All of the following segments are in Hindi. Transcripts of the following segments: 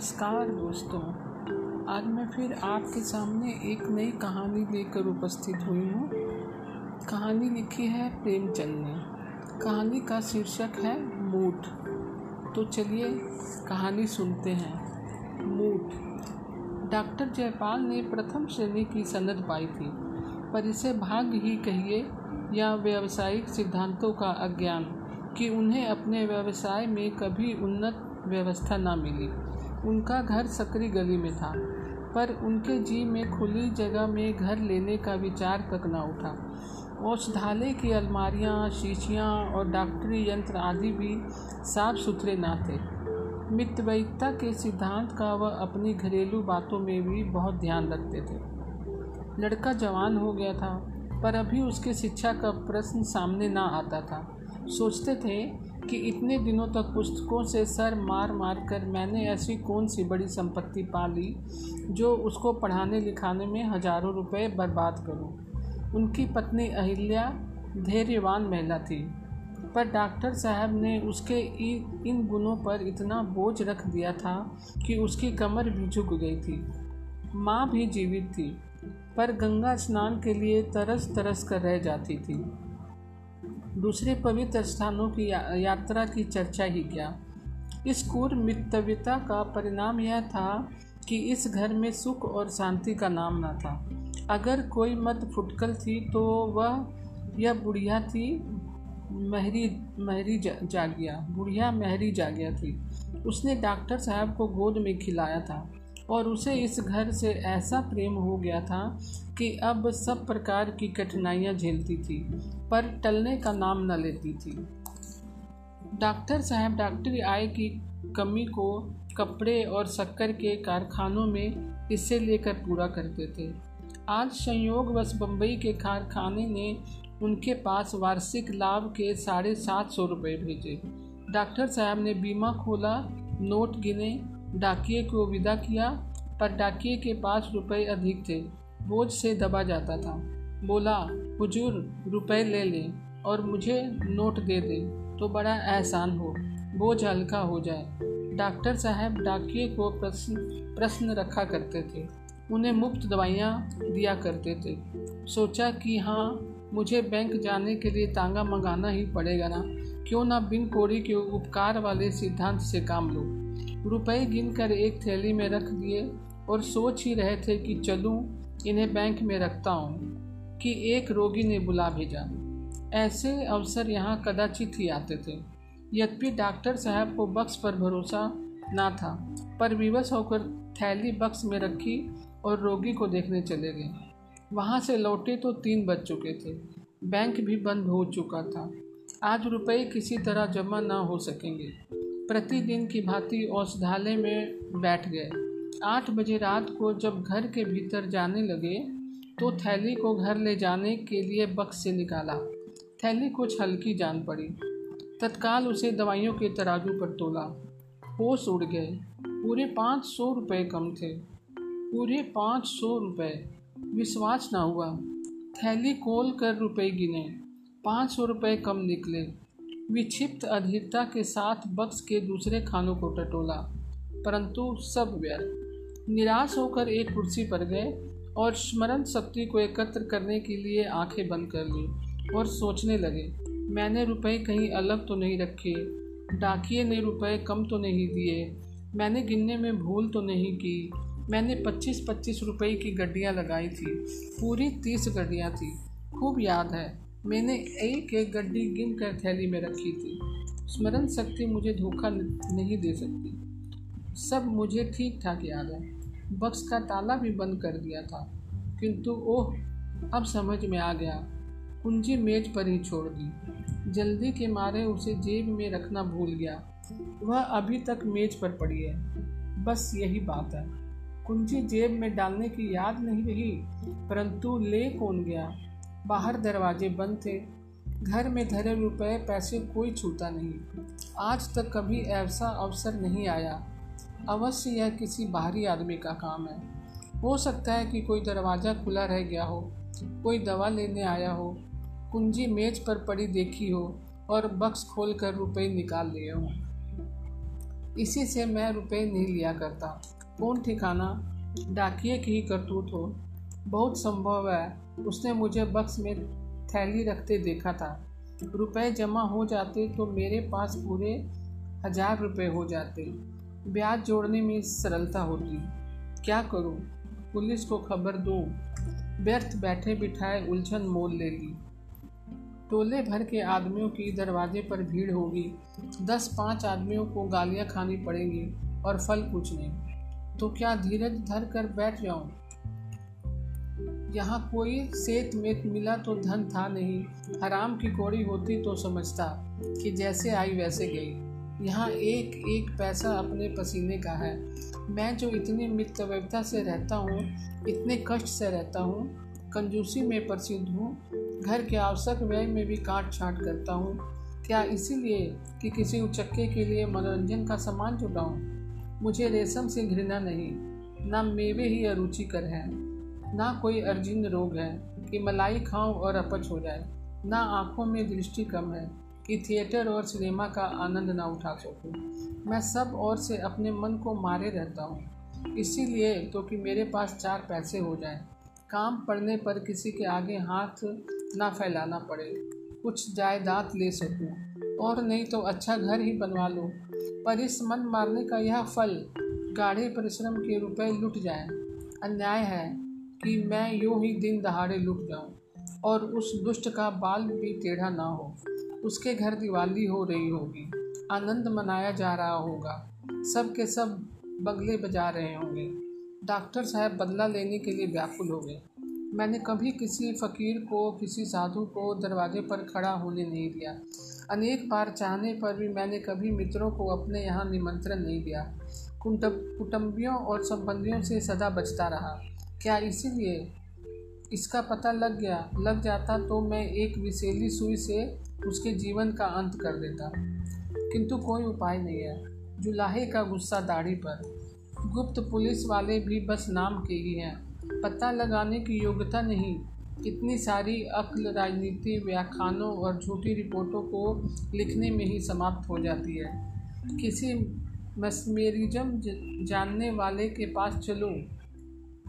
नमस्कार दोस्तों। आज मैं फिर आपके सामने एक नई कहानी लेकर उपस्थित हुई हूँ। कहानी लिखी है प्रेमचंद ने। कहानी का शीर्षक है मूठ। तो चलिए कहानी सुनते हैं। मूठ। डॉक्टर जयपाल ने प्रथम श्रेणी की सनद पाई थी, पर इसे भाग्य ही कहिए या व्यावसायिक सिद्धांतों का अज्ञान कि उन्हें अपने व्यवसाय में कभी उन्नत व्यवस्था ना मिली। उनका घर सकरी गली में था, पर उनके जी में खुली जगह में घर लेने का विचार तक न उठा। औषधालय की अलमारियाँ, शीशियाँ और डॉक्टरी यंत्र आदि भी साफ़ सुथरे ना थे। मितवैयता के सिद्धांत का वह अपनी घरेलू बातों में भी बहुत ध्यान रखते थे। लड़का जवान हो गया था, पर अभी उसके शिक्षा का प्रश्न सामने ना आता था। सोचते थे कि इतने दिनों तक पुस्तकों से सर मार मार कर मैंने ऐसी कौन सी बड़ी संपत्ति पा ली जो उसको पढ़ाने लिखाने में हज़ारों रुपए बर्बाद करूँ। उनकी पत्नी अहिल्या धैर्यवान महिला थी, पर डॉक्टर साहब ने उसके इन गुणों पर इतना बोझ रख दिया था कि उसकी कमर भी झुक गई थी माँ भी जीवित थी, पर गंगा स्नान के लिए तरस तरस कर रह जाती थी दूसरे पवित्र स्थानों की या, यात्रा की चर्चा ही क्या? इस क्रूर मितव्यता का परिणाम यह था कि इस घर में सुख और शांति का नाम न था। अगर कोई मत फुटकल थी तो वह यह बुढ़िया थी महरी महरी जा, जागिया बुढ़िया महरी जागिया थी। उसने डॉक्टर साहब को गोद में खिलाया था। और उसे इस घर से ऐसा प्रेम हो गया था कि अब सब प्रकार की कठिनाइयाँ झेलती थी, पर टलने का नाम न लेती थी। डॉक्टर साहब डॉक्टरी आय की कमी को कपड़े और शक्कर के कारखानों में इसे लेकर पूरा करते थे। आज संयोगवश बम्बई के कारखाने ने उनके पास वार्षिक लाभ के साढ़े सात सौ रुपये भेजे। डॉक्टर साहब ने बीमा खोला, नोट गिने डाकिए को विदा किया, पर डाकिए के पास रुपए अधिक थे। बोझ से दबा जाता था। बोला, हुजूर रुपए ले लें और मुझे नोट दे दे तो बड़ा एहसान हो। बोझ हल्का हो जाए। डॉक्टर साहब डाकिए को प्रश्न प्रश्न रखा करते थे। उन्हें मुफ़्त दवाइयाँ दिया करते थे। सोचा कि हाँ मुझे बैंक जाने के लिए तांगा मंगाना ही पड़ेगा ना। क्यों ना बिन कोड़ी के उपकार वाले सिद्धांत से काम लो। रुपए गिनकर एक थैली में रख दिए और सोच ही रहे थे कि चलूँ, इन्हें बैंक में रखता हूँ, कि एक रोगी ने बुला भेजा। ऐसे अवसर यहाँ कदाचित ही आते थे। यद्यपि डॉक्टर साहब को बक्स पर भरोसा ना था, पर विवश होकर थैली बक्स में रखी और रोगी को देखने चले गए। वहाँ से लौटे तो तीन बज चुके थे। बैंक भी बंद हो चुका था। आज रुपए किसी तरह जमा ना हो सकेंगे। प्रतिदिन की भांति औषधालय में बैठ गए। आठ बजे रात को जब घर के भीतर जाने लगे तो थैली को घर ले जाने के लिए बक्स से निकाला। थैली कुछ हल्की जान पड़ी। तत्काल उसे दवाइयों के तराजू पर तोला। होश उड़ गए। पूरे पाँच सौ रुपये कम थे। पूरे पाँच सौ रुपये विश्वास ना हुआ। थैली खोल कर रुपये गिने। पाँच सौ रुपये कम निकले। विक्षिप्त अधीरता के साथ बक्स के दूसरे खानों को टटोला, परंतु सब व्यर्थ। निराश होकर एक कुर्सी पर गए और स्मरण शक्ति को एकत्र करने के लिए आँखें बंद कर ली और सोचने लगे, मैंने रुपए कहीं अलग तो नहीं रखे, डाकिए ने रुपए कम तो नहीं दिए, मैंने गिनने में भूल तो नहीं की, मैंने पच्चीस पच्चीस रुपए की गड्डियाँ लगाई थी, पूरी तीस गड्डियाँ थी, खूब याद है। मैंने एक एक गड्डी गिन कर थैली में रखी थी। स्मरण शक्ति मुझे धोखा नहीं दे सकती। सब मुझे ठीक ठाक याद है। बक्स का ताला भी बंद कर दिया था। किंतु ओह, अब समझ में आ गया। कुंजी मेज पर ही छोड़ दी। जल्दी के मारे उसे जेब में रखना भूल गया। वह अभी तक मेज पर पड़ी है। बस यही बात है। कुंजी जेब में डालने की याद नहीं रही, परंतु ले कौन गया? बाहर दरवाजे बंद थे। घर में धरे रुपए, पैसे कोई छूता नहीं। आज तक कभी ऐसा अवसर नहीं आया। अवश्य यह किसी बाहरी आदमी का काम है। हो सकता है कि कोई दरवाज़ा खुला रह गया हो, कोई दवा लेने आया हो, कुंजी मेज पर पड़ी देखी हो और बक्स खोल कर रुपये निकाल लिए हों। इसी से मैं रुपये नहीं लिया करता। कौन ठिकाना? डाकिए की ही करतूत हो। बहुत संभव है उसने मुझे बक्स में थैली रखते देखा था। रुपए जमा हो जाते तो मेरे पास पूरे हज़ार रुपए हो जाते। ब्याज जोड़ने में सरलता होती। क्या करूँ? पुलिस को खबर दूँ? व्यर्थ बैठे बिठाए उलझन मोल ले ली। टोले भर के आदमियों की दरवाजे पर भीड़ होगी। दस पाँच आदमियों को गालियाँ खानी पड़ेंगी और फल कुछ नहीं। तो क्या धीरज धर कर बैठ जाऊँ? यहाँ कोई सेत मेत मिला तो धन था नहीं। हराम की कौड़ी होती तो समझता कि जैसे आई वैसे गई। यहाँ एक एक पैसा अपने पसीने का है। मैं जो इतनी मितव्यता से रहता हूँ, इतने कष्ट से रहता हूँ, कंजूसी में प्रसिद्ध हूँ, घर के आवश्यक व्यय में भी काट छाट करता हूँ, क्या इसीलिए कि किसी उचक्के के लिए मनोरंजन का सामान जुटाऊँ? मुझे रेशम से घृणा नहीं, ना मेवे ही अरुचिकर है। ना कोई अर्जिन रोग है कि मलाई खाऊं और अपच हो जाए, ना आँखों में दृष्टि कम है कि थिएटर और सिनेमा का आनंद ना उठा सकूँ। मैं सब और से अपने मन को मारे रहता हूँ। इसीलिए तो कि मेरे पास चार पैसे हो जाएँ। काम पड़ने पर किसी के आगे हाथ ना फैलाना पड़े। कुछ जायदाद ले सकूँ। और नहीं तो अच्छा घर ही बनवा लूँ। पर इस मन मारने का यह फल गाढ़े परिश्रम के रुपए लुट जाए। अन्याय है। कि मैं यूँ ही दिन दहाड़े लुट जाऊँ और उस दुष्ट का बाल भी टेढ़ा ना हो। उसके घर दिवाली हो रही होगी। आनंद मनाया जा रहा होगा। सब के सब बगले बजा रहे होंगे। डॉक्टर साहब बदला लेने के लिए व्याकुल हो गए। मैंने कभी किसी फ़कीर को, किसी साधु को दरवाजे पर खड़ा होने नहीं दिया। अनेक बार चाहने पर भी मैंने कभी मित्रों को अपने यहाँ निमंत्रण नहीं दिया। कुटुंबियों और संबंधियों से सदा बचता रहा। क्या इसीलिए? इसका पता लग गया। लग जाता तो मैं एक विशेली सुई से उसके जीवन का अंत कर देता। किंतु कोई उपाय नहीं है। जुलाहे का गुस्सा दाढ़ी पर। गुप्त पुलिस वाले भी बस नाम के ही हैं। पता लगाने की योग्यता नहीं। इतनी सारी अक्ल राजनीति व्याख्यानों और झूठी रिपोर्टों को लिखने में ही समाप्त हो जाती है। किसी मस्मेरिज्म जानने वाले के पास चलो।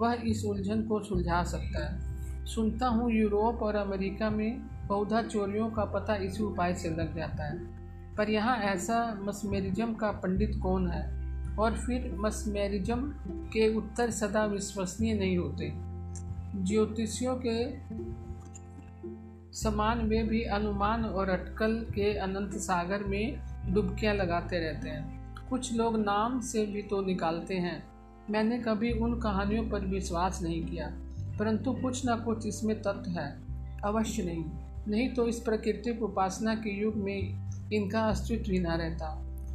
वह इस उलझन को सुलझा सकता है। सुनता हूँ यूरोप और अमेरिका में पौधा चोरियों का पता इसी उपाय से लग जाता है। पर यहाँ ऐसा मस्मेरिज्म का पंडित कौन है? और फिर मस्मेरिज्म के उत्तर सदा विश्वसनीय नहीं होते। ज्योतिषियों के समान वे भी अनुमान और अटकल के अनंत सागर में डुबकियाँ लगाते रहते हैं। कुछ लोग नाम से भी तो निकालते हैं। मैंने कभी उन कहानियों पर विश्वास नहीं किया, परंतु कुछ ना कुछ इसमें तथ्य है। अवश्य नहीं नहीं तो इस प्राकृतिक उपासना के युग में इनका अस्तित्व ही न रहता।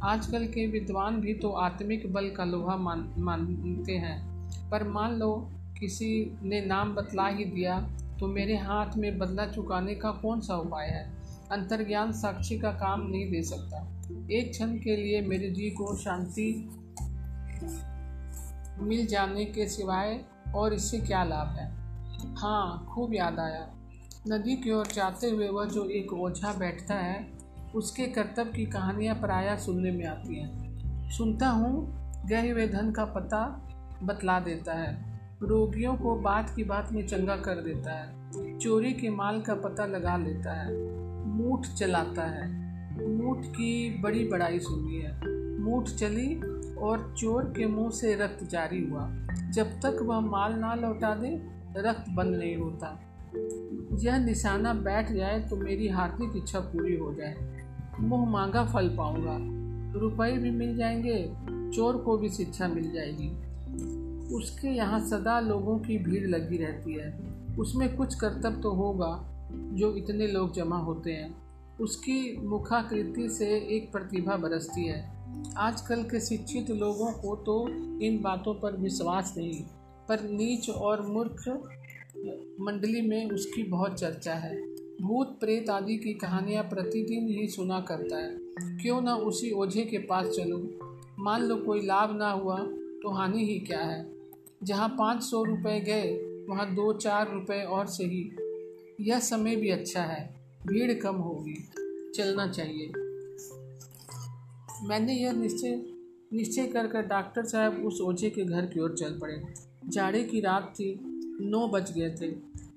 आजकल के विद्वान भी तो आत्मिक बल का लोहा मान, मानते हैं। पर मान लो, किसी ने नाम बतला ही दिया तो मेरे हाथ में बदला चुकाने का कौन सा उपाय है? अंतर्ज्ञान साक्षी का काम नहीं दे सकता। एक क्षण के लिए मेरे जी को शांति मिल जाने के सिवाय और इससे क्या लाभ है? हाँ खूब याद आया। नदी की ओर जाते हुए वह जो एक ओझा बैठता है, उसके कर्तव्य की कहानियाँ प्रायः सुनने में आती हैं। सुनता हूँ गए हुए धन का पता बतला देता है। रोगियों को बात की बात में चंगा कर देता है। चोरी के माल का पता लगा लेता है। मूठ चलाता है। मूठ की बड़ी बड़ाई सुनी है। मूठ चली और चोर के मुँह से रक्त जारी हुआ। जब तक वह माल ना लौटा दे, रक्त बंद नहीं होता। यह निशाना बैठ जाए तो मेरी हार्दिक इच्छा पूरी हो जाए। मुँह मांगा फल पाऊँगा। रुपए भी मिल जाएँगे, चोर को भी शिक्षा मिल जाएगी। उसके यहाँ सदा लोगों की भीड़ लगी रहती है। उसमें कुछ कर्तव्य तो होगा, जो इतने लोग जमा होते हैं। उसकी मुखाकृति से एक प्रतिभा बरसती है। आजकल के शिक्षित लोगों को तो इन बातों पर विश्वास नहीं, पर नीच और मूर्ख मंडली में उसकी बहुत चर्चा है। भूत, प्रेत आदि की कहानियाँ प्रतिदिन ही सुना करता है। क्यों ना उसी ओझे के पास चलूँ? मान लो कोई लाभ ना हुआ तो हानि ही क्या है? जहाँ पाँच सौ रुपये गए, वहाँ दो चार रुपये और सही। यह समय भी अच्छा है, भीड़ कम होगी, चलना चाहिए। मैंने यह निश्चय निश्चय कर कर डॉक्टर साहब उस ओझे के घर की ओर चल पड़े। जाड़े की रात थी, नौ बज गए थे।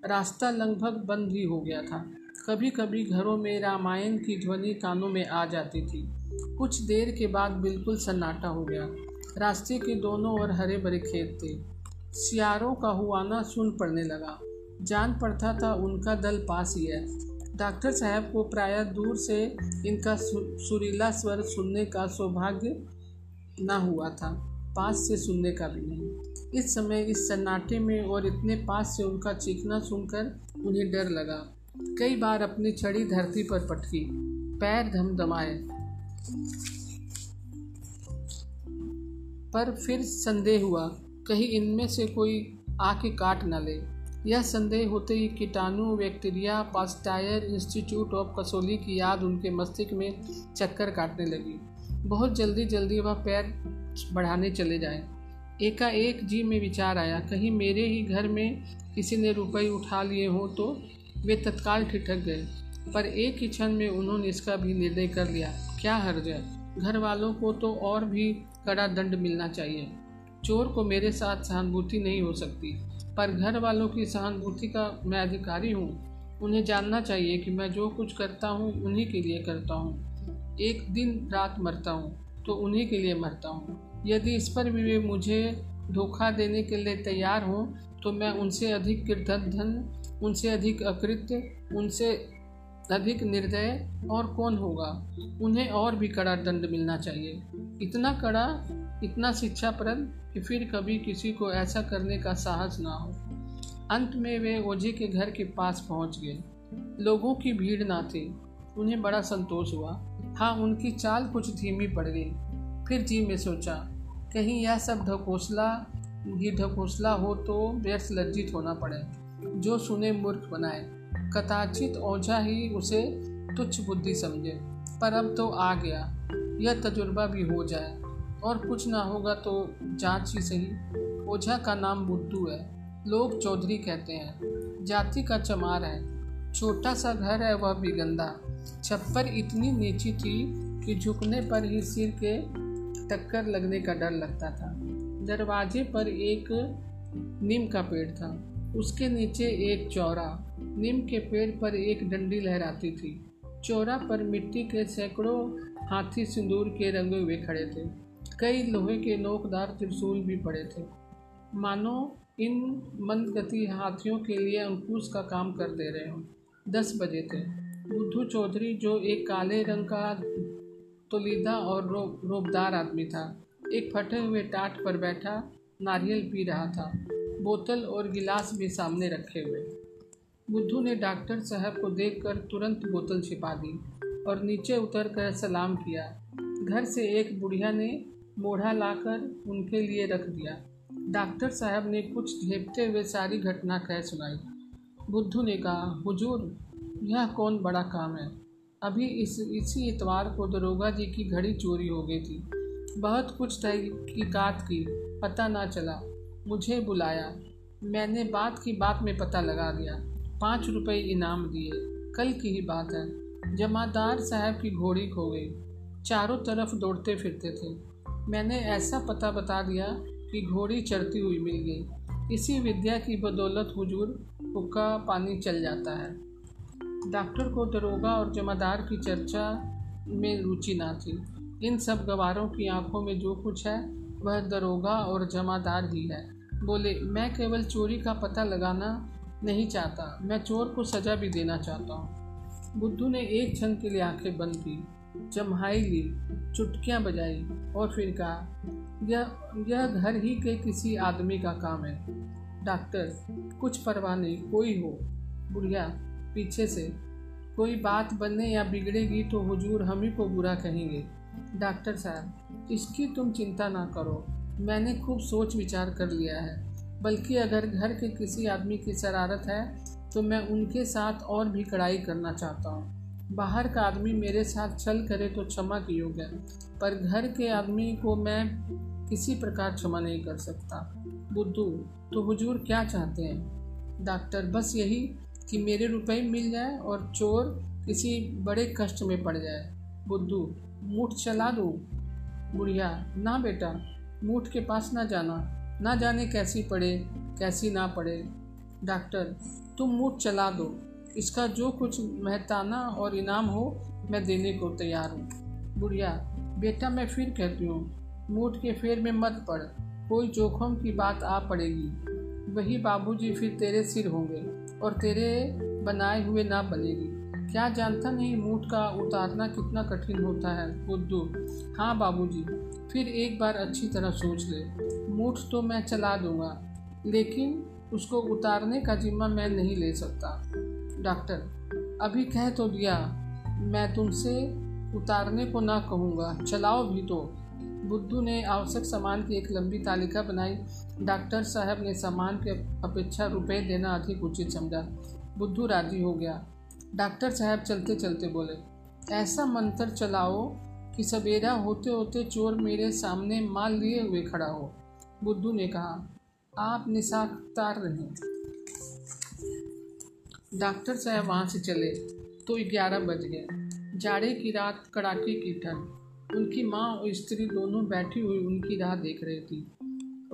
रास्ता लगभग बंद ही हो गया था। कभी कभी घरों में रामायण की ध्वनि कानों में आ जाती थी। कुछ देर के बाद बिल्कुल सन्नाटा हो गया। रास्ते के दोनों ओर हरे भरे खेत थे। सियारों का हुआना सुन पड़ने लगा। जान पड़ता था उनका दल पास ही है। डॉक्टर साहब को प्राय दूर से इनका सुरीला स्वर सुनने का सौभाग्य ना हुआ था। पास से सुनने का भी नहीं। इस समय इस सन्नाटे में और इतने पास से उनका चीखना सुनकर उन्हें डर लगा। कई बार अपनी छड़ी धरती पर पटकी। पैर धमधमाए। पर फिर संदेह हुआ, कहीं इनमें से कोई आके काट न ले। यह संदेह होते ही कीटाणु, bacteria, Pasteur institute of Kasauli की याद उनके मस्तिष्क में चक्कर काटने लगी। बहुत जल्दी जल्दी वह पैर बढ़ाने चले जाए। एकाएक जी में विचार आया, कहीं मेरे ही घर में किसी ने रुपये उठा लिए हों तो वे तत्काल ठिठक गए। पर एक ही क्षण में उन्होंने इसका भी निर्णय कर लिया। क्या हर्ज है? घर वालों को तो और भी कड़ा दंड मिलना चाहिए। चोर को मेरे साथ सहानुभूति नहीं हो सकती। पर घर वालों की सहानुभूति का मैं अधिकारी हूँ। उन्हें जानना चाहिए कि मैं जो कुछ करता हूँ, उन्हीं के लिए करता हूँ। एक दिन रात मरता हूँ तो उन्हीं के लिए मरता हूँ। यदि इस पर भी वे मुझे धोखा देने के लिए तैयार हों तो मैं उनसे अधिक कृतधन उनसे अधिक अकृत्य, उनसे अधिक निर्दय और कौन होगा? उन्हें और भी कड़ा दंड मिलना चाहिए। इतना कड़ा, इतना शिक्षाप्रद कि फिर कभी किसी को ऐसा करने का साहस ना हो। अंत में वे ओझे के घर के पास पहुँच गए। लोगों की भीड़ ना थी। उन्हें बड़ा संतोष हुआ। हाँ उनकी चाल कुछ धीमी पड़ गई। फिर जी में सोचा, कहीं यह सब ढकोसला, ही ढकोसला हो तो व्यर्थ लज्जित होना पड़े। जो सुने मूर्ख बनाए। कदाचित ओझा ही उसे तुच्छ बुद्धि समझे। पर अब तो आ गया। यह तजुर्बा भी हो जाए। और कुछ ना होगा तो जाँच ही सही। ओझा का नाम बुद्धू है। लोग चौधरी कहते हैं। जाति का चमार है। छोटा सा घर है वह भी गंदा। छप्पर इतनी नीची थी कि झुकने पर ही सिर के टक्कर लगने का डर लगता था। दरवाजे पर एक नीम का पेड़ था। उसके नीचे एक चौरा। नीम के पेड़ पर एक डंडी लहराती थी। चौरा पर मिट्टी के सैकड़ों हाथी सिंदूर के रंगे हुए खड़े थे। कई लोहे के नोकदार त्रिशूल भी पड़े थे। मानो इन मंदगति हाथियों के लिए अंकुश का काम कर दे रहे हों। दस बजे थे। बुद्धू चौधरी जो एक काले रंग का तोलीदा और रो, रोबदार आदमी था एक फटे हुए टाट पर बैठा नारियल पी रहा था। बोतल और गिलास भी सामने रखे हुए। बुद्धू ने डॉक्टर साहब को देखकर तुरंत बोतल छिपा दी और नीचे उतर कर सलाम किया। घर से एक बुढ़िया ने मोढ़ा लाकर उनके लिए रख दिया। डॉक्टर साहब ने कुछ झेपते हुए सारी घटना कह सुनाई। बुद्धू ने कहा, हुजूर, यह कौन बड़ा काम है? अभी इस, इसी इतवार को दरोगा जी की घड़ी चोरी हो गई थी। बहुत कुछ तहकीकात की, पता ना चला। मुझे बुलाया। मैंने बात की बात में पता लगा दिया। पाँच रुपये इनाम दिए। कल की ही बात है। जमादार साहब की घोड़ी खो गई। चारों तरफ़ दौड़ते फिरते थे। मैंने ऐसा पता बता दिया कि घोड़ी चढ़ती हुई मिल गई। इसी विद्या की बदौलत हुजूर हुक्का पानी चल जाता है। डॉक्टर को दरोगा और जमादार की चर्चा में रुचि ना थी। इन सब गवारों की आँखों में जो कुछ है, वह दरोगा और जमादार ही है। बोले, मैं केवल चोरी का पता लगाना नहीं चाहता। मैं चोर को सज़ा भी देना चाहता हूँ। बुद्धू ने एक क्षण के लिए आँखें बंद की जमहाई ली, चुटकियाँ बजाई और फिर कहा, यह यह घर ही के किसी आदमी का काम है। डॉक्टर, कुछ परवाह नहीं, कोई हो। बुढ़िया, पीछे से। कोई बात बनने या बिगड़ेगी तो हुजूर हम ही को बुरा कहेंगे। डॉक्टर साहब, इसकी तुम चिंता ना करो। मैंने खूब सोच विचार कर लिया है। बल्कि अगर घर के किसी आदमी की शरारत है तो मैं उनके साथ और भी कड़ाई करना चाहता हूँ। बाहर का आदमी मेरे साथ छल करे तो क्षमा की योग्य पर घर के आदमी को मैं किसी प्रकार क्षमा नहीं कर सकता। बुद्धू तो हुजूर क्या चाहते हैं? डॉक्टर, बस यही कि मेरे रुपए मिल जाए और चोर किसी बड़े कष्ट में पड़ जाए। बुद्धू, मुठ चला दूँ। बुढ़िया, ना बेटा, मूठ के पास ना जाना। ना जाने कैसी पड़े, कैसी ना पड़े। डॉक्टर, तुम मूठ चला दो। इसका जो कुछ महताना और इनाम हो, मैं देने को तैयार हूँ। बुढ़िया, बेटा, मैं फिर कहती हूँ, मूठ के फेर में मत पड़। कोई जोखम की बात आ पड़ेगी। वही बाबूजी फिर तेरे सिर होंगे और तेरे बनाए हुए ना बनेगी। क्या जानता नहीं मूठ का उतारना कितना कठिन होता है। बुद्धू हाँ बाबूजी, फिर एक बार अच्छी तरह सोच ले। मूठ तो मैं चला दूँगा, लेकिन उसको उतारने का जिम्मा मैं नहीं ले सकता। डॉक्टर, अभी कह तो दिया, मैं तुमसे उतारने को ना कहूँगा, चलाओ भी तो। बुद्धू ने आवश्यक सामान की एक लंबी तालिका बनाई। डॉक्टर साहब ने सामान के अपेक्षा रुपए देना अधिक उचित समझा। बुद्धू राज़ी हो गया। डॉक्टर साहब चलते चलते बोले, ऐसा मंत्र चलाओ कि सवेरा होते होते चोर मेरे सामने माल लिए हुए खड़ा हो। बुद्धू ने कहा, आप निशाक तार रहे डॉक्टर साहब वहाँ से चले तो ग्यारह बज गए। जाड़े की रात कड़ाके की ठंड। उनकी माँ और स्त्री दोनों बैठी हुई उनकी राह देख रही थी।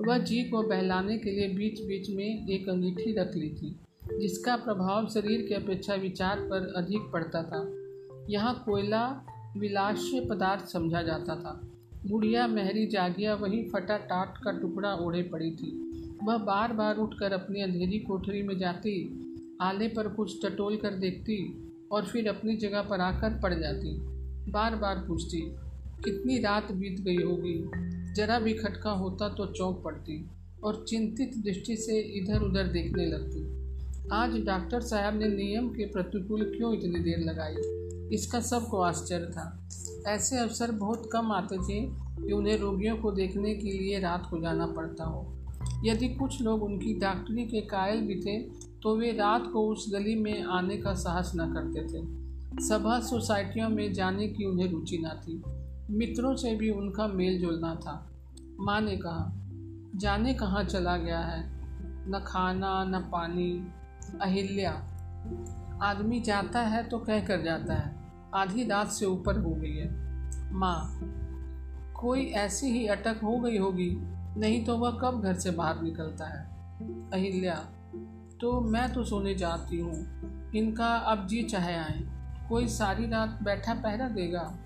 वह जी को बहलाने के लिए बीच बीच में एक अंगीठी रख ली थी, जिसका प्रभाव शरीर की अपेक्षा विचार पर अधिक पड़ता था। यहाँ कोयला विलास्य पदार्थ समझा जाता था। बुढ़िया महरी जागिया वही फटा टाट का टुकड़ा ओढ़े पड़ी थी। वह बार बार उठकर अपनी अंधेरी कोठरी में जाती, आले पर कुछ टटोल कर देखती और फिर अपनी जगह पर आकर पड़ जाती। बार बार पूछती, कितनी रात बीत गई होगी? जरा भी खटका होता तो चौंक पड़ती। और चिंतित दृष्टि से इधर उधर देखने लगती, आज डॉक्टर साहब ने नियम के प्रतिकूल क्यों इतनी देर लगाई? इसका सबको आश्चर्य था। ऐसे अवसर बहुत कम आते थे कि उन्हें रोगियों को देखने के लिए रात को जाना पड़ता हो। यदि कुछ लोग उनकी डॉक्टरी के कायल भी थे तो वे रात को उस गली में आने का साहस न करते थे। सभा सोसाइटियों में जाने की उन्हें रुचि न थी। मित्रों से भी उनका मेल जोलना था। माँ ने कहा, जाने कहाँ चला गया है? न खाना, न पानी, अहिल्या। आदमी जाता है तो कह कर जाता है। आधी रात से ऊपर हो गई है। माँ, कोई ऐसी ही अटक हो गई होगी, नहीं तो वह कब घर से बाहर निकलता है? अहिल्या तो मैं तो सोने जाती हूँ। इनका अब जी चाहे आए। कोई सारी रात बैठा पहरा देगा।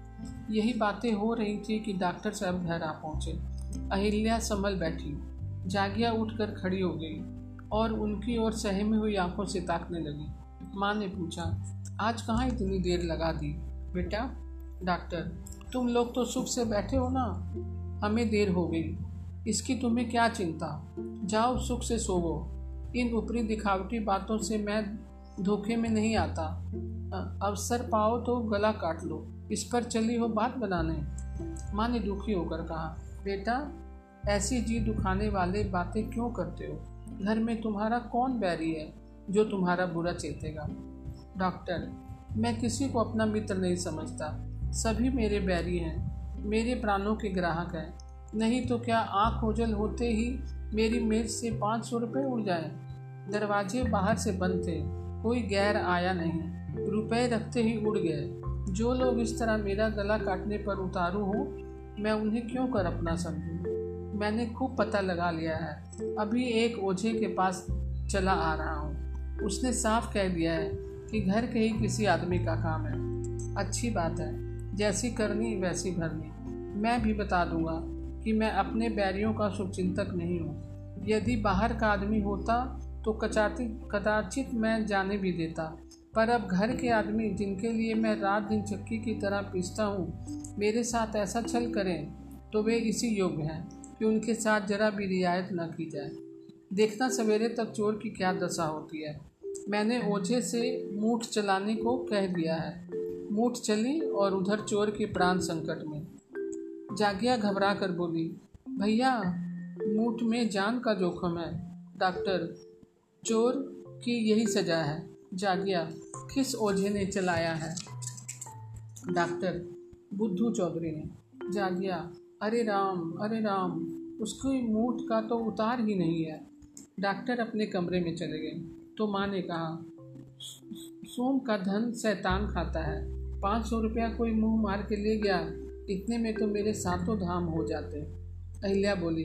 यही बातें हो रही थी कि डॉक्टर साहब घर आ पहुँचे। अहिल्या संभल बैठी। जागिया उठकर खड़ी हो गई और उनकी ओर सहमी हुई आँखों से ताकने लगी। माँ ने पूछा, आज कहाँ इतनी देर लगा दी? बेटा, डॉक्टर, तुम लोग तो सुख से बैठे हो ना? हमें देर हो गई। इसकी तुम्हें क्या चिंता? जाओ, सुख से सोवो। इन ऊपरी दिखावटी बातों से मैं धोखे में नहीं आता। अवसर पाओ तो गला काट लो। इस पर चली हो बात बनाने? माँ ने दुखी होकर कहा, बेटा, ऐसी जी दुखाने वाले बातें क्यों करते हो? घर में तुम्हारा कौन बैरी है? जो तुम्हारा बुरा चेतेगा। डॉक्टर, मैं किसी को अपना मित्र नहीं समझता। सभी मेरे बैरी हैं, मेरे प्राणों के ग्राहक हैं। नहीं तो क्या आँख ओझल होते ही मेरी मेज से पाँच सौ रुपये उड़ जाए? दरवाजे बाहर से बंद थे, कोई गैर आया नहीं। रुपए रखते ही उड़ गए। जो लोग इस तरह मेरा गला काटने पर उतारू हो, मैं उन्हें क्यों कर अपना समझूं? मैंने खूब पता लगा लिया है। अभी एक ओझे के पास चला आ रहा हूँ। उसने साफ़ कह दिया है कि घर के ही किसी आदमी का काम है। अच्छी बात है। जैसी करनी, वैसी भरनी। मैं भी बता दूँगा कि मैं अपने बैरियों का शुभचिंतक नहीं हूँ। यदि बाहर का आदमी होता तो कचाती, कदाचित मैं जाने भी देता। पर अब घर के आदमी, जिनके लिए मैं रात दिन चक्की की तरह पीसता हूँ, मेरे साथ ऐसा छल करें तो वे इसी योग्य हैं कि उनके साथ जरा भी रियायत न की जाए। देखना, सवेरे तक चोर की क्या दशा होती है। मैंने ओझे से मूठ चलाने को कह दिया है। मूठ चली और उधर चोर के प्राण संकट में। जागिया घबरा कर बोली, भैया, मूठ में जान का जोखम है। डॉक्टर, चोर की यही सजा है। जागिया, किस ओझे ने चलाया है? डॉक्टर, बुद्धू चौधरी ने। जागिया, अरे राम अरे राम, उसकी मूठ का तो उतार ही नहीं है। डॉक्टर अपने कमरे में चले गए। तो माँ ने कहा, सोम का धन शैतान खाता है। पाँच सौ रुपया कोई मुँह मार के ले गया, इतने में तो मेरे सातों धाम हो जाते अहिल्या बोली,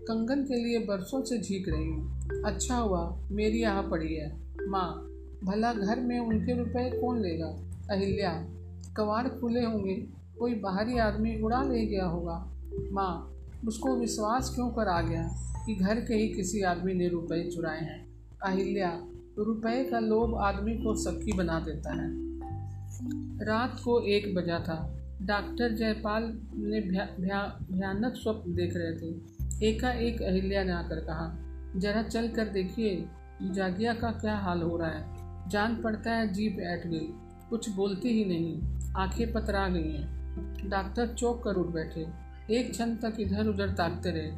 कंगन के लिए बरसों से झीक रही हूँ। अच्छा हुआ, मेरी यहाँ पड़ी है। माँ, भला घर में उनके रुपए कौन लेगा? अहिल्या, कवाड़ खुले होंगे। कोई बाहरी आदमी उड़ा ले गया होगा। माँ, उसको विश्वास क्यों कर आ गया कि घर के ही किसी आदमी ने रुपए चुराए हैं? अहिल्या रुपए का लोभ आदमी को सक्की बना देता है। रात को एक बजा था। डॉक्टर जयपाल ने भयानक स्वप्न देख रहे थे। एकाएक अहिल्या ने आकर कहा, जरा चल कर देखिए, जागिया का क्या हाल हो रहा है? जान पड़ता है जीप ऐट गई। कुछ बोलती ही नहीं, आँखें पतरा गई हैं। डॉक्टर चौक कर उठ बैठे। एक क्षण तक इधर उधर ताकते रहे।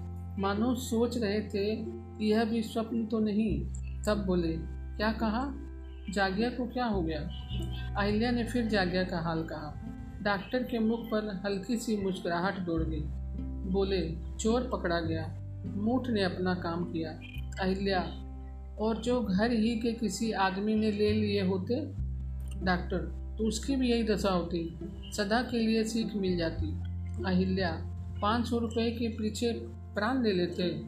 मानो सोच रहे थे कि यह भी स्वप्न तो नहीं तब बोले, क्या कहा? जागिया को क्या हो गया? अहिल्या ने फिर जागिया का हाल कहा। डॉक्टर के मुख पर हल्की सी मुस्कुराहट दौड़ गई। बोले, चोर पकड़ा गया। मूठ ने अपना काम किया। अहिल्या और जो घर ही के किसी आदमी ने ले लिए होते, डॉक्टर तो उसकी भी यही दशा होती। सदा के लिए सीख मिल जाती। अहिल्या पाँच सौ रुपये के पीछे प्राण ले लेते।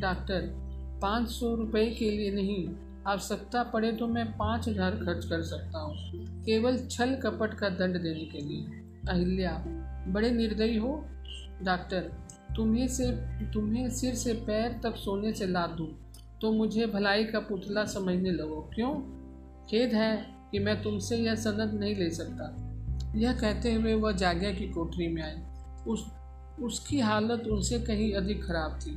डॉक्टर पाँच सौ रुपये के लिए नहीं। आवश्यकता पड़े तो मैं पाँच हज़ार खर्च कर सकता हूँ। केवल छल कपट का दंड देने के लिए। अहिल्या, बड़े निर्दयी हो। डॉक्टर, तुम्हें से, तुम्हें सिर से पैर तक सोने से लाद दूँ तो मुझे भलाई का पुतला समझने लगो। क्यों? खेद है कि मैं तुमसे यह सनद नहीं ले सकता। यह कहते हुए वह जागिया की कोठरी में आए उस, उसकी हालत उनसे कहीं अधिक खराब थी।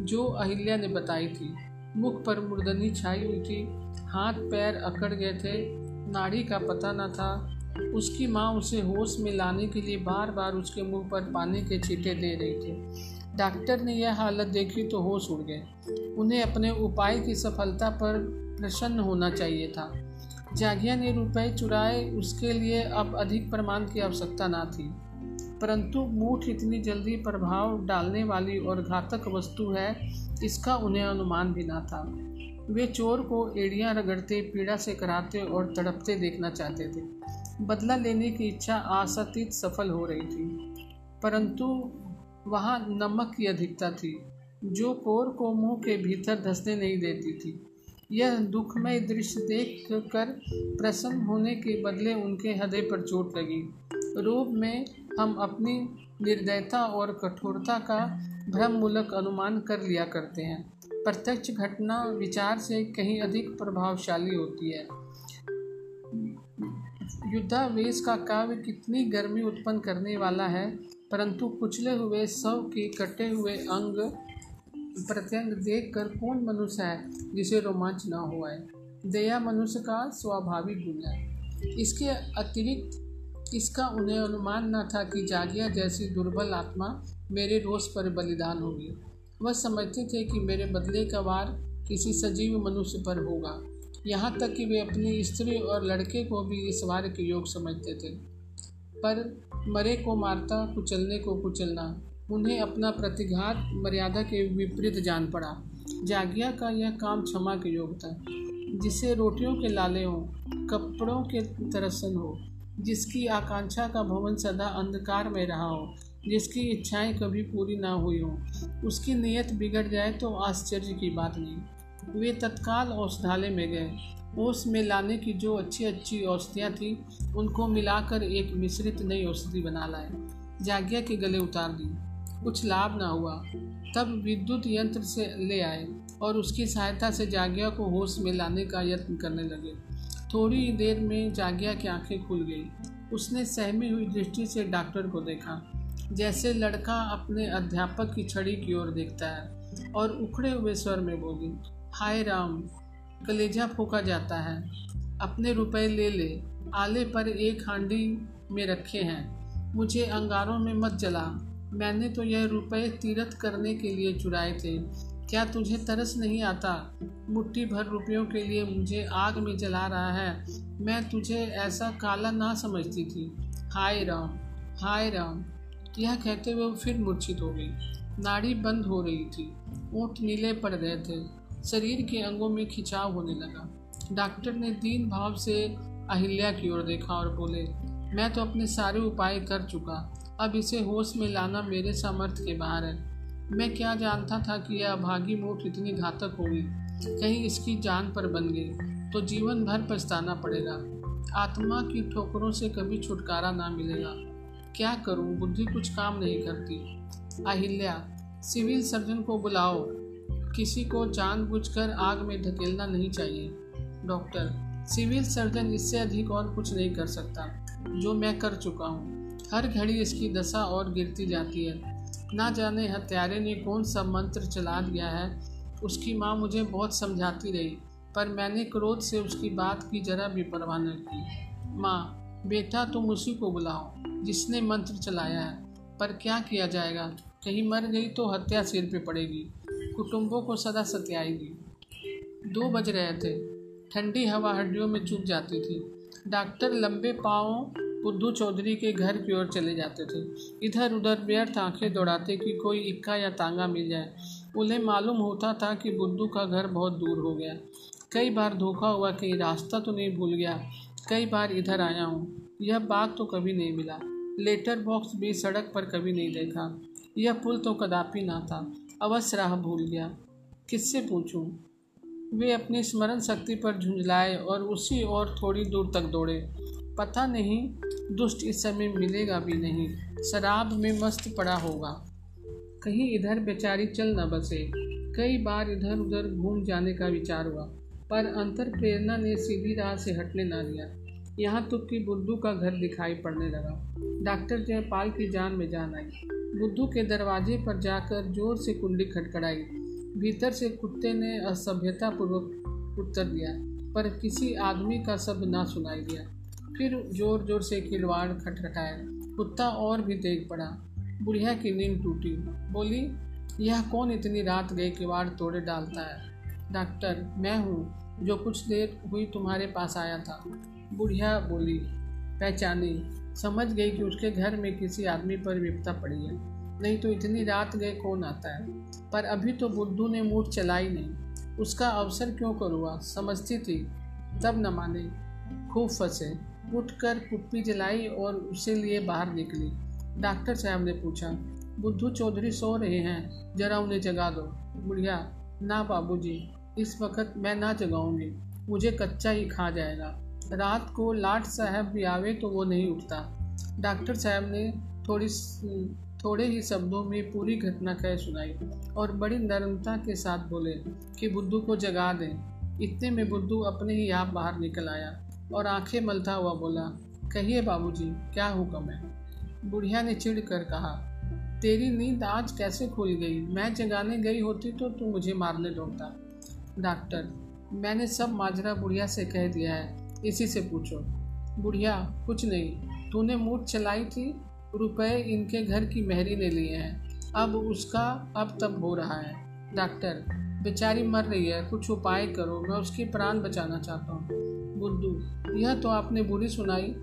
जो अहिल्या ने बताई थी। मुख पर मुर्दनी छाई हुई थी। हाथ पैर अकड़ गए थे। नाड़ी का पता न था। उसकी माँ उसे होश में लाने के लिए बार बार उसके मुँह पर पानी के छींटे दे रही थी। डॉक्टर ने यह हालत देखी तो होश उड़ गए। उन्हें अपने उपाय की सफलता पर प्रसन्न होना चाहिए था। जागिया ने रुपए चुराए। उसके लिए अब अधिक प्रमाण की आवश्यकता न थी। परंतु मूठ इतनी जल्दी प्रभाव डालने वाली और घातक वस्तु है, इसका उन्हें अनुमान भी ना था। वे चोर को एड़ियाँ रगड़ते, पीड़ा से कराते और तड़पते देखना चाहते थे। बदला लेने की इच्छा आशातीत सफल हो रही थी। परंतु वहाँ नमक की अधिकता थी, जो कोर को मुँह के भीतर धसने नहीं देती थी। यह दुखमय दृश्य देख कर प्रसन्न होने के बदले उनके हृदय पर चोट लगी। रूप में हम अपनी निर्दयता और कठोरता का भ्रममूलक अनुमान कर लिया करते हैं। प्रत्यक्ष घटना विचार से कहीं अधिक प्रभावशाली होती है। युद्धावेश का काव्य कितनी गर्मी उत्पन्न करने वाला है, परंतु कुचले हुए सव के कटे हुए अंग प्रत्यंग देखकर कौन मनुष्य है जिसे रोमांच न हुआ है दया मनुष्य का स्वाभाविक गुण है। इसके अतिरिक्त इसका उन्हें अनुमान न था कि जागिया जैसी दुर्बल आत्मा मेरे रोष पर बलिदान होगी। वह समझते थे कि मेरे बदले का वार किसी सजीव मनुष्य पर होगा। यहाँ तक कि वे अपनी स्त्री और लड़के को भी इस वार के योग समझते थे। पर मरे को मारता, कुचलने को कुचलना, उन्हें अपना प्रतिघात, मर्यादा के विपरीत जान पड़ा। जागिया का यह काम क्षमा के योग था, जिसे रोटियों के लाले हों, कपड़ों के तरसन हो जिसकी आकांक्षा का भवन सदा अंधकार में रहा हो, जिसकी इच्छाएँ कभी पूरी ना हुई हो। उसकी नीयत बिगड़ जाए तो आश्चर्य की बात नहीं। वे तत्काल औषधालय में गए। ओस में लाने की जो अच्छी अच्छी औषधियाँ थीं, उनको मिलाकर एक मिश्रित नई औषधि बना लाए। जागिया के गले उतार दी। कुछ लाभ ना हुआ। तब विद्युत यंत्र से ले आए और उसकी सहायता से जागिया को होश में लाने का यत्न करने लगे। थोड़ी देर में जागिया की आँखें खुल गई। उसने सहमी हुई दृष्टि से डॉक्टर को देखा, जैसे लड़का अपने अध्यापक की छड़ी की ओर देखता है, और उखड़े हुए स्वर में बोली, हाय राम, कलेजा फूका जाता है। अपने रुपए ले ले, आले पर एक हांडी में रखे हैं। मुझे अंगारों में मत जला। मैंने तो यह रुपए तीरथ करने के लिए चुराए थे। क्या तुझे तरस नहीं आता? मुट्ठी भर रुपयों के लिए मुझे आग में जला रहा है। मैं तुझे ऐसा काला ना समझती थी। हाय राम हाय राम। यह कहते हुए फिर मूर्छित हो गई। नाड़ी बंद हो रही थी। ऊँट नीले पड़ रहे थे। शरीर के अंगों में खिंचाव होने लगा। डॉक्टर ने दीन भाव से अहिल्या की ओर देखा और बोले, मैं तो अपने सारे उपाय कर चुका। अब इसे होश में लाना मेरे सामर्थ्य के बाहर है। मैं क्या जानता था कि यह अभागी मूठ इतनी घातक होगी? कहीं इसकी जान पर बन गई तो जीवन भर पछताना पड़ेगा। आत्मा की ठोकरों से कभी छुटकारा ना मिलेगा। क्या करूँ? बुद्धि कुछ काम नहीं करती। अहिल्या, सिविल सर्जन को बुलाओ। किसी को जानबूझकर आग में धकेलना नहीं चाहिए। डॉक्टर, सिविल सर्जन इससे अधिक और कुछ नहीं कर सकता। जो मैं कर चुका हूँ। हर घड़ी इसकी दशा और गिरती जाती है। ना जाने हत्यारे ने कौन सा मंत्र चला दिया है, उसकी माँ मुझे बहुत समझाती रही, पर मैंने क्रोध से उसकी बात की जरा भी परवाह न की। माँ, बेटा तुम उसी को बुलाओ, जिसने मंत्र चलाया है, पर क्या किया जाएगा? कहीं मर गई तो हत्या सिर पे पड़ेगी, कुटुंबों को सदा सत्याएगी। दो बज रहे थे, ठंडी हवा हड्डियों में चुप जाती थी। डॉक्टर लंबे पाँवों बुद्धू चौधरी के घर की ओर चले जाते थे। इधर उधर व्यर्थ आँखें दौड़ाते कि कोई इक्का या तांगा मिल जाए। उन्हें मालूम होता था कि बुद्धू का घर बहुत दूर हो गया। कई बार धोखा हुआ कि रास्ता तो नहीं भूल गया। कई बार इधर आया हूँ। यह बाग तो कभी नहीं मिला। लेटर बॉक्स भी सड़क पर कभी नहीं देखा। यह पुल तो कदापि ना था। अवश्य राह भूल गया। किससे पूछूँ? वे अपनी स्मरण शक्ति पर झुंझलाए और उसी और थोड़ी दूर तक दौड़े। पता नहीं, दुष्ट इस समय मिलेगा भी नहीं। शराब में मस्त पड़ा होगा। कहीं इधर बेचारी चल न बसे। कई बार इधर उधर घूम जाने का विचार हुआ, पर अंतर प्रेरणा ने सीधी राह से हटने ना दिया। यहाँ तक कि बुद्धू का घर दिखाई पड़ने लगा। डॉक्टर जयपाल की जान में जान आई। बुद्धू के दरवाजे पर जाकर ज़ोर से कुंडी खटखड़ाई। भीतर से कुत्ते ने असभ्यतापूर्वक उत्तर दिया, पर किसी आदमी का शब्द ना सुनाई दिया। फिर ज़ोर ज़ोर से किलवाड़ खटखटाया। कुत्ता और भी देख पड़ा। बुढ़िया की नींद टूटी। बोली, यह कौन इतनी रात गए किवाड़ तोड़े डालता है? डॉक्टर, मैं हूँ। जो कुछ देर हुई तुम्हारे पास आया था। बुढ़िया बोली, पहचानी। समझ गई कि उसके घर में किसी आदमी पर विपता पड़ी है। नहीं तो इतनी रात गए कौन आता है? पर अभी तो बुद्धू ने मूठ चलाई नहीं। उसका अवसर क्यों कर? हुआ समझती थी। तब न माने। खूब फंसे। उठकर कुप्पी जलाई और उसे लिए बाहर निकली। डॉक्टर साहब ने पूछा, बुद्धू चौधरी सो रहे हैं, जरा उन्हें जगा दो। बुढ़िया, ना बाबूजी इस वक्त मैं ना जगाऊँगी, मुझे कच्चा ही खा जाएगा। रात को लाट साहब भी आवे तो वो नहीं उठता। डॉक्टर साहब ने थोड़ी थोड़े ही शब्दों में पूरी घटना कह सुनाई और बड़ी नरमता के साथ बोले कि बुद्धू को जगा दें। इतने में बुद्धू अपने ही आप बाहर निकल आया। और आँखें मलता हुआ बोला, कहिए बाबूजी, क्या हुक्म है? बुढ़िया ने चिढ़ कर कहा, तेरी नींद आज कैसे खुल गई? मैं जगाने गई होती तो तू मुझे मारने लौटता। डॉक्टर, मैंने सब माजरा बुढ़िया से कह दिया है, इसी से पूछो। बुढ़िया, कुछ नहीं, तूने मूठ चलाई थी, रुपए इनके घर की मेहरी ने लिए हैं, अब उसका अब तब हो रहा है। डॉक्टर बेचारी मर रही है, कुछ उपाय करो, मैं उसकी प्राण बचाना चाहता हूँ। बुद्धू यह तो आपने बुरी सुनाई।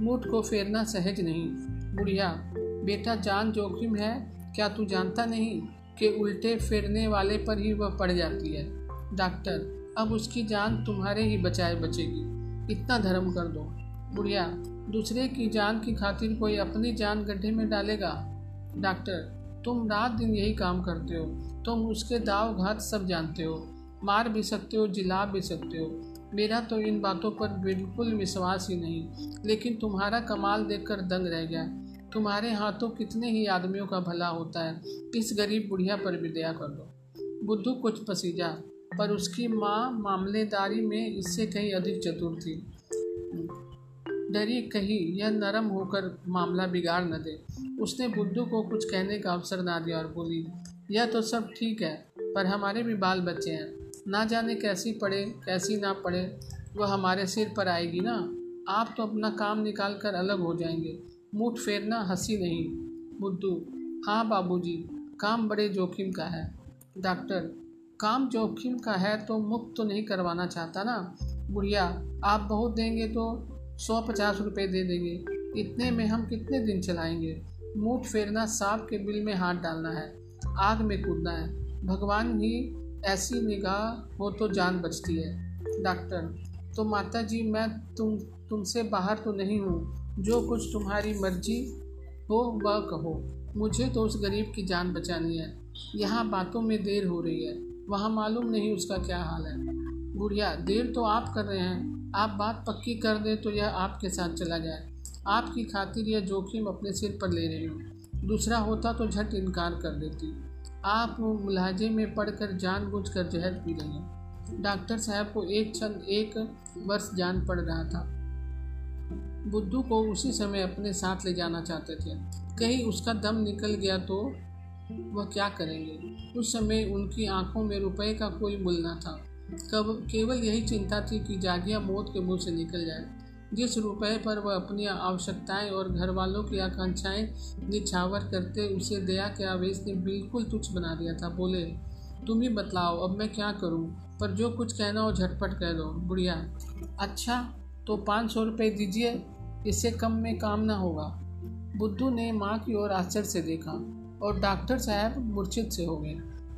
मूठ को फेरना सहज नहीं। बुढ़िया, बेटा जान जोखिम है, क्या तू जानता नहीं कि उल्टे फेरने वाले पर ही वह पड़ जाती है? डॉक्टर, अब उसकी जान तुम्हारे ही बचाए बचेगी। इतना धर्म कर दो। बुढ़िया, दूसरे की जान की खातिर कोई अपनी जान गड्ढे में डालेगा? डॉक्टर, तुम रात दिन यही काम करते हो। तुम उसके दाव घात सब जानते हो, मार भी सकते हो, जिला भी सकते हो। मेरा तो इन बातों पर बिल्कुल विश्वास ही नहीं, लेकिन तुम्हारा कमाल देखकर दंग रह गया। तुम्हारे हाथों कितने ही आदमियों का भला होता है, इस गरीब बुढ़िया पर भी दया कर दो बुद्धू कुछ पसीजा पर उसकी माँ मामलेदारी में इससे कहीं अधिक चतुर थी। डरी कही यह नरम होकर मामला बिगाड़ न दे। उसने बुद्धू को कुछ कहने का अवसर ना दिया और बोली यह तो सब ठीक है, पर हमारे भी बाल बच्चे हैं। ना जाने कैसी पड़े, कैसी ना पड़े, वह हमारे सिर पर आएगी ना। आप तो अपना काम निकाल कर अलग हो जाएँगे। मुठ फेरना हँसी नहीं। बुद्धू हाँ बाबूजी, काम बड़े जोखिम का है। डॉक्टर, काम जोखिम का है तो मुक्त तो नहीं करवाना चाहता ना। बुढ़िया, आप बहुत देंगे तो सौ पचास रुपये दे देंगे। इतने में हम कितने दिन चलाएँगे? मूठ फेरना सांप के बिल में हाथ डालना है। आग में कूदना है। भगवान ही ऐसी निगाह हो तो जान बचती है। डॉक्टर तो माता जी मैं तुम, तुमसे बाहर तो नहीं हूँ। जो कुछ तुम्हारी मर्ज़ी हो, वह कहो। मुझे तो उस गरीब की जान बचानी है। यहाँ बातों में देर हो रही है। वहाँ मालूम नहीं उसका क्या हाल है। बुढ़िया देर तो आप कर रहे हैं। आप बात पक्की कर दें तो यह आपके साथ चला जाए। आपकी खातिर यह जोखिम अपने सिर पर ले रही हूँ। दूसरा होता तो झट इनकार कर देती। आप मुलाजे में पढ़कर जानबूझकर जहर पी रही हैं। डॉक्टर साहब को एक क्षण, एक वर्ष जान पड़ रहा था। बुद्धू को उसी समय अपने साथ ले जाना चाहते थे। कहीं उसका दम निकल गया तो वह क्या करेंगे? उस समय उनकी आँखों में रुपए का कोई मूल न था। कब, केवल यही चिंता थी कि जागिया मौत के मुँह से निकल जाए। जिस रुपए पर वह अपनी आवश्यकताएँ और घर वालों की आकांक्षाएँ निछावर करते उसे दया के आवेश ने बिल्कुल तुच्छ बना दिया था। बोले, तुम ही बतलाओ, अब मैं क्या करूँ? पर जो कुछ कहना हो झटपट कह दो, बुढ़िया। अच्छा तो पाँच सौ रुपये दीजिए, इससे कम में काम ना होगा बुद्धू ने माँ की ओर आश्चर्य से देखा और डॉक्टर साहब मूर्छित से हो गए।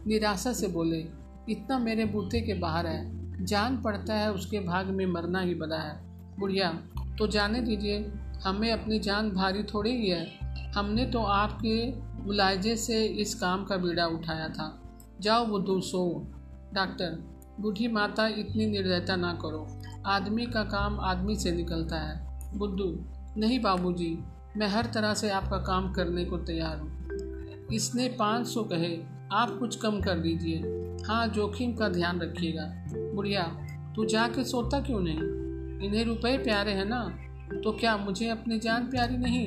निराशा से बोले, इतना मेरे बूते के बाहर है। जान पड़ता है उसके भाग में मरना ही बड़ा है। बुढ़िया तो जाने दीजिए। हमें अपनी जान भारी थोड़ी ही है। हमने तो आपके मुलायजे से इस काम का बीड़ा उठाया था। जाओ बुद्धू, सो। डॉक्टर, बूढ़ी माता इतनी निर्दयता ना करो। आदमी का काम आदमी से निकलता है। बुद्धू, नहीं बाबूजी, मैं हर तरह से आपका काम करने को तैयार हूँ। इसने पाँच सौ कहे। आप कुछ कम कर दीजिए। हाँ जोखिम का ध्यान रखिएगा। बुढ़िया तू जाके सोता क्यों नहीं? इन्हें रुपए प्यारे हैं ना? तो क्या मुझे अपनी जान प्यारी नहीं?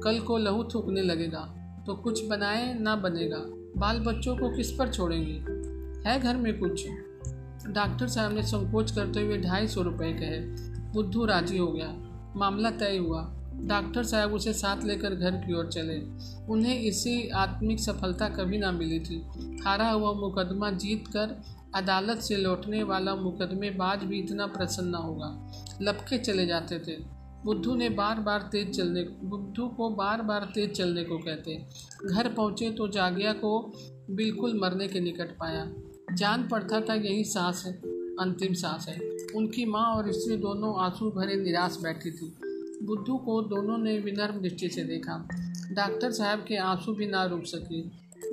कल को लहू थूकने लगेगा तो कुछ बनाए ना बनेगा। बाल बच्चों को किस पर छोड़ेंगे? है घर में कुछ? डॉक्टर साहब ने संकोच करते हुए ढाई सौ रुपये कहे। बुद्धू राज़ी हो गया। मामला तय हुआ। डॉक्टर साहब उसे साथ लेकर घर की ओर चले। उन्हें इसी आत्मिक सफलता कभी ना मिली थी। हारा हुआ मुकदमा जीत कर अदालत से लौटने वाला मुकदमेबाज भी इतना प्रसन्न होगा। लपके चले जाते थे। बुद्धू ने बार बार तेज चलने बुद्धू को बार बार तेज चलने को कहते। घर पहुँचे तो जागिया को बिल्कुल मरने के निकट पाया। जान पड़ता था यही सांस है, अंतिम सांस है। उनकी माँ और स्त्री दोनों आँसू भरे निराश बैठी थी। बुद्धू को दोनों ने विनर्म दृष्टि से देखा। डॉक्टर साहब के आँसू भी ना रुक सके।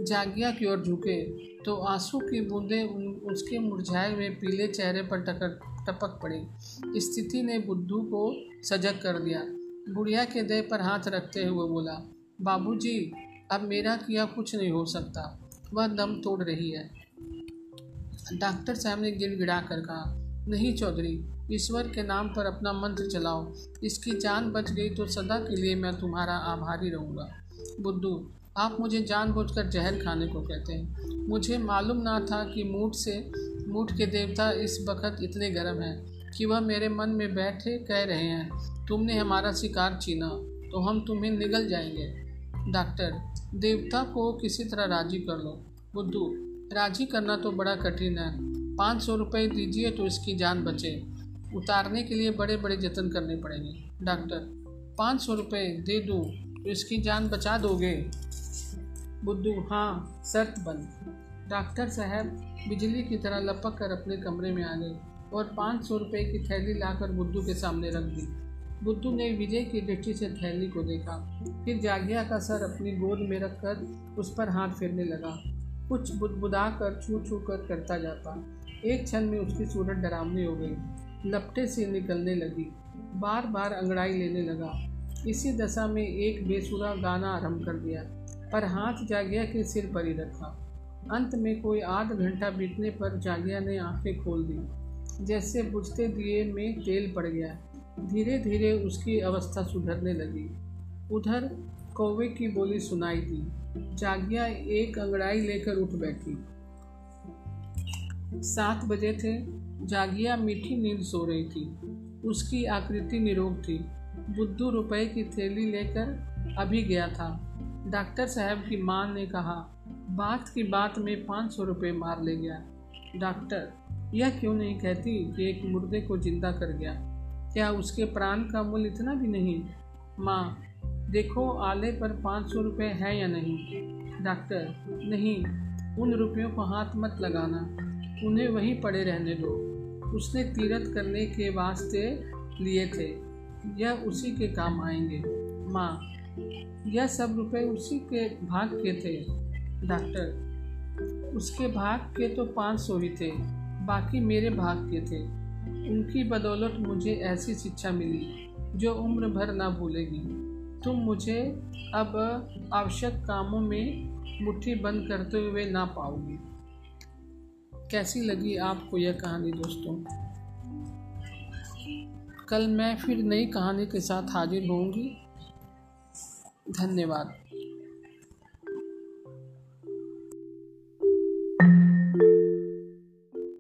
जागिया की ओर झुके तो आँसू की बूंदें उसके मुरझाए हुए पीले चेहरे पर टकर, टपक पड़ी। स्थिति ने बुद्धू को सजग कर दिया। बुढ़िया के देह पर हाथ रखते हुए बोला, बाबूजी, अब मेरा किया कुछ नहीं हो सकता। वह दम तोड़ रही है। डॉक्टर साहब ने गिड़गिड़ा कर कहा, नहीं चौधरी, ईश्वर के नाम पर अपना मंत्र चलाओ। इसकी जान बच गई तो सदा के लिए मैं तुम्हारा आभारी रहूँगा। बुद्धू आप मुझे जानबूझकर जहर खाने को कहते हैं। मुझे मालूम ना था कि मूठ से, मूठ के देवता इस वक्त इतने गर्म हैं कि वह मेरे मन में बैठे कह रहे हैं, तुमने हमारा शिकार छीना तो हम तुम्हें निगल जाएँगे। डॉक्टर, देवता को किसी तरह राज़ी कर लो। बुद्धू, राज़ी करना तो बड़ा कठिन है। पाँच सौ रुपये दीजिए तो इसकी जान बचे। उतारने के लिए बड़े बड़े जतन करने पड़ेंगे। डॉक्टर, पाँच सौ रुपये दे दूँ तो इसकी जान बचा दोगे। बुद्धू हाँ शर्त बंद। डॉक्टर साहब बिजली की तरह लपक कर अपने कमरे में आ गए और पाँच सौ रुपये की थैली लाकर बुद्धू के सामने रख दी। बुद्धू ने विजय की दृष्टि से थैली को देखा। फिर जागिया का सर अपनी गोद में रखकर उस पर हाथ फेरने लगा। कुछ बुदबुदा कर छू छू कर करता जाता। एक क्षण में उसकी सूरत डरावनी हो गई। लपटे से निकलने लगी। बार बार अंगड़ाई लेने लगा। इसी दशा में एक बेसुरा गाना आरंभ कर दिया। पर हाथ जागिया के सिर पर ही रखा। अंत में कोई आध घंटा बीतने पर जागिया ने आँखें खोल दी। जैसे बुझते दिए में तेल पड़ गया। धीरे धीरे उसकी अवस्था सुधरने लगी। उधर कौवे की बोली सुनाई दी। जागिया एक अंगड़ाई लेकर उठ बैठी। सात बजे थे। जागिया मीठी नींद सो रही थी। उसकी आकृति निरोग थी। बुद्धू रुपए की थैली लेकर अभी गया था। डॉक्टर साहब की माँ ने कहा, बात की बात में पाँच सौ रुपये मार ले गया। डॉक्टर, यह क्यों नहीं कहती कि एक मुर्दे को ज़िंदा कर गया? क्या उसके प्राण का मूल्य इतना भी नहीं? माँ, देखो, आले पर पाँच सौ रुपये है या नहीं? डॉक्टर, नहीं, उन रुपयों को हाथ मत लगाना, उन्हें वहीं पड़े रहने दो। उसने तीरथ करने के वास्ते लिए थे। यह उसी के काम आएँगे। माँ यह सब रुपए उसी के भाग के थे डॉक्टर उसके भाग के तो पाँच सौ ही थे, बाकी मेरे भाग के थे। उनकी बदौलत मुझे ऐसी शिक्षा मिली, जो उम्र भर ना भूलेगी। तुम मुझे अब आवश्यक कामों में मुट्ठी बंद करते हुए ना पाओगी। कैसी लगी आपको यह कहानी दोस्तों? कल मैं फिर नई कहानी के साथ हाजिर होंगी धन्यवाद।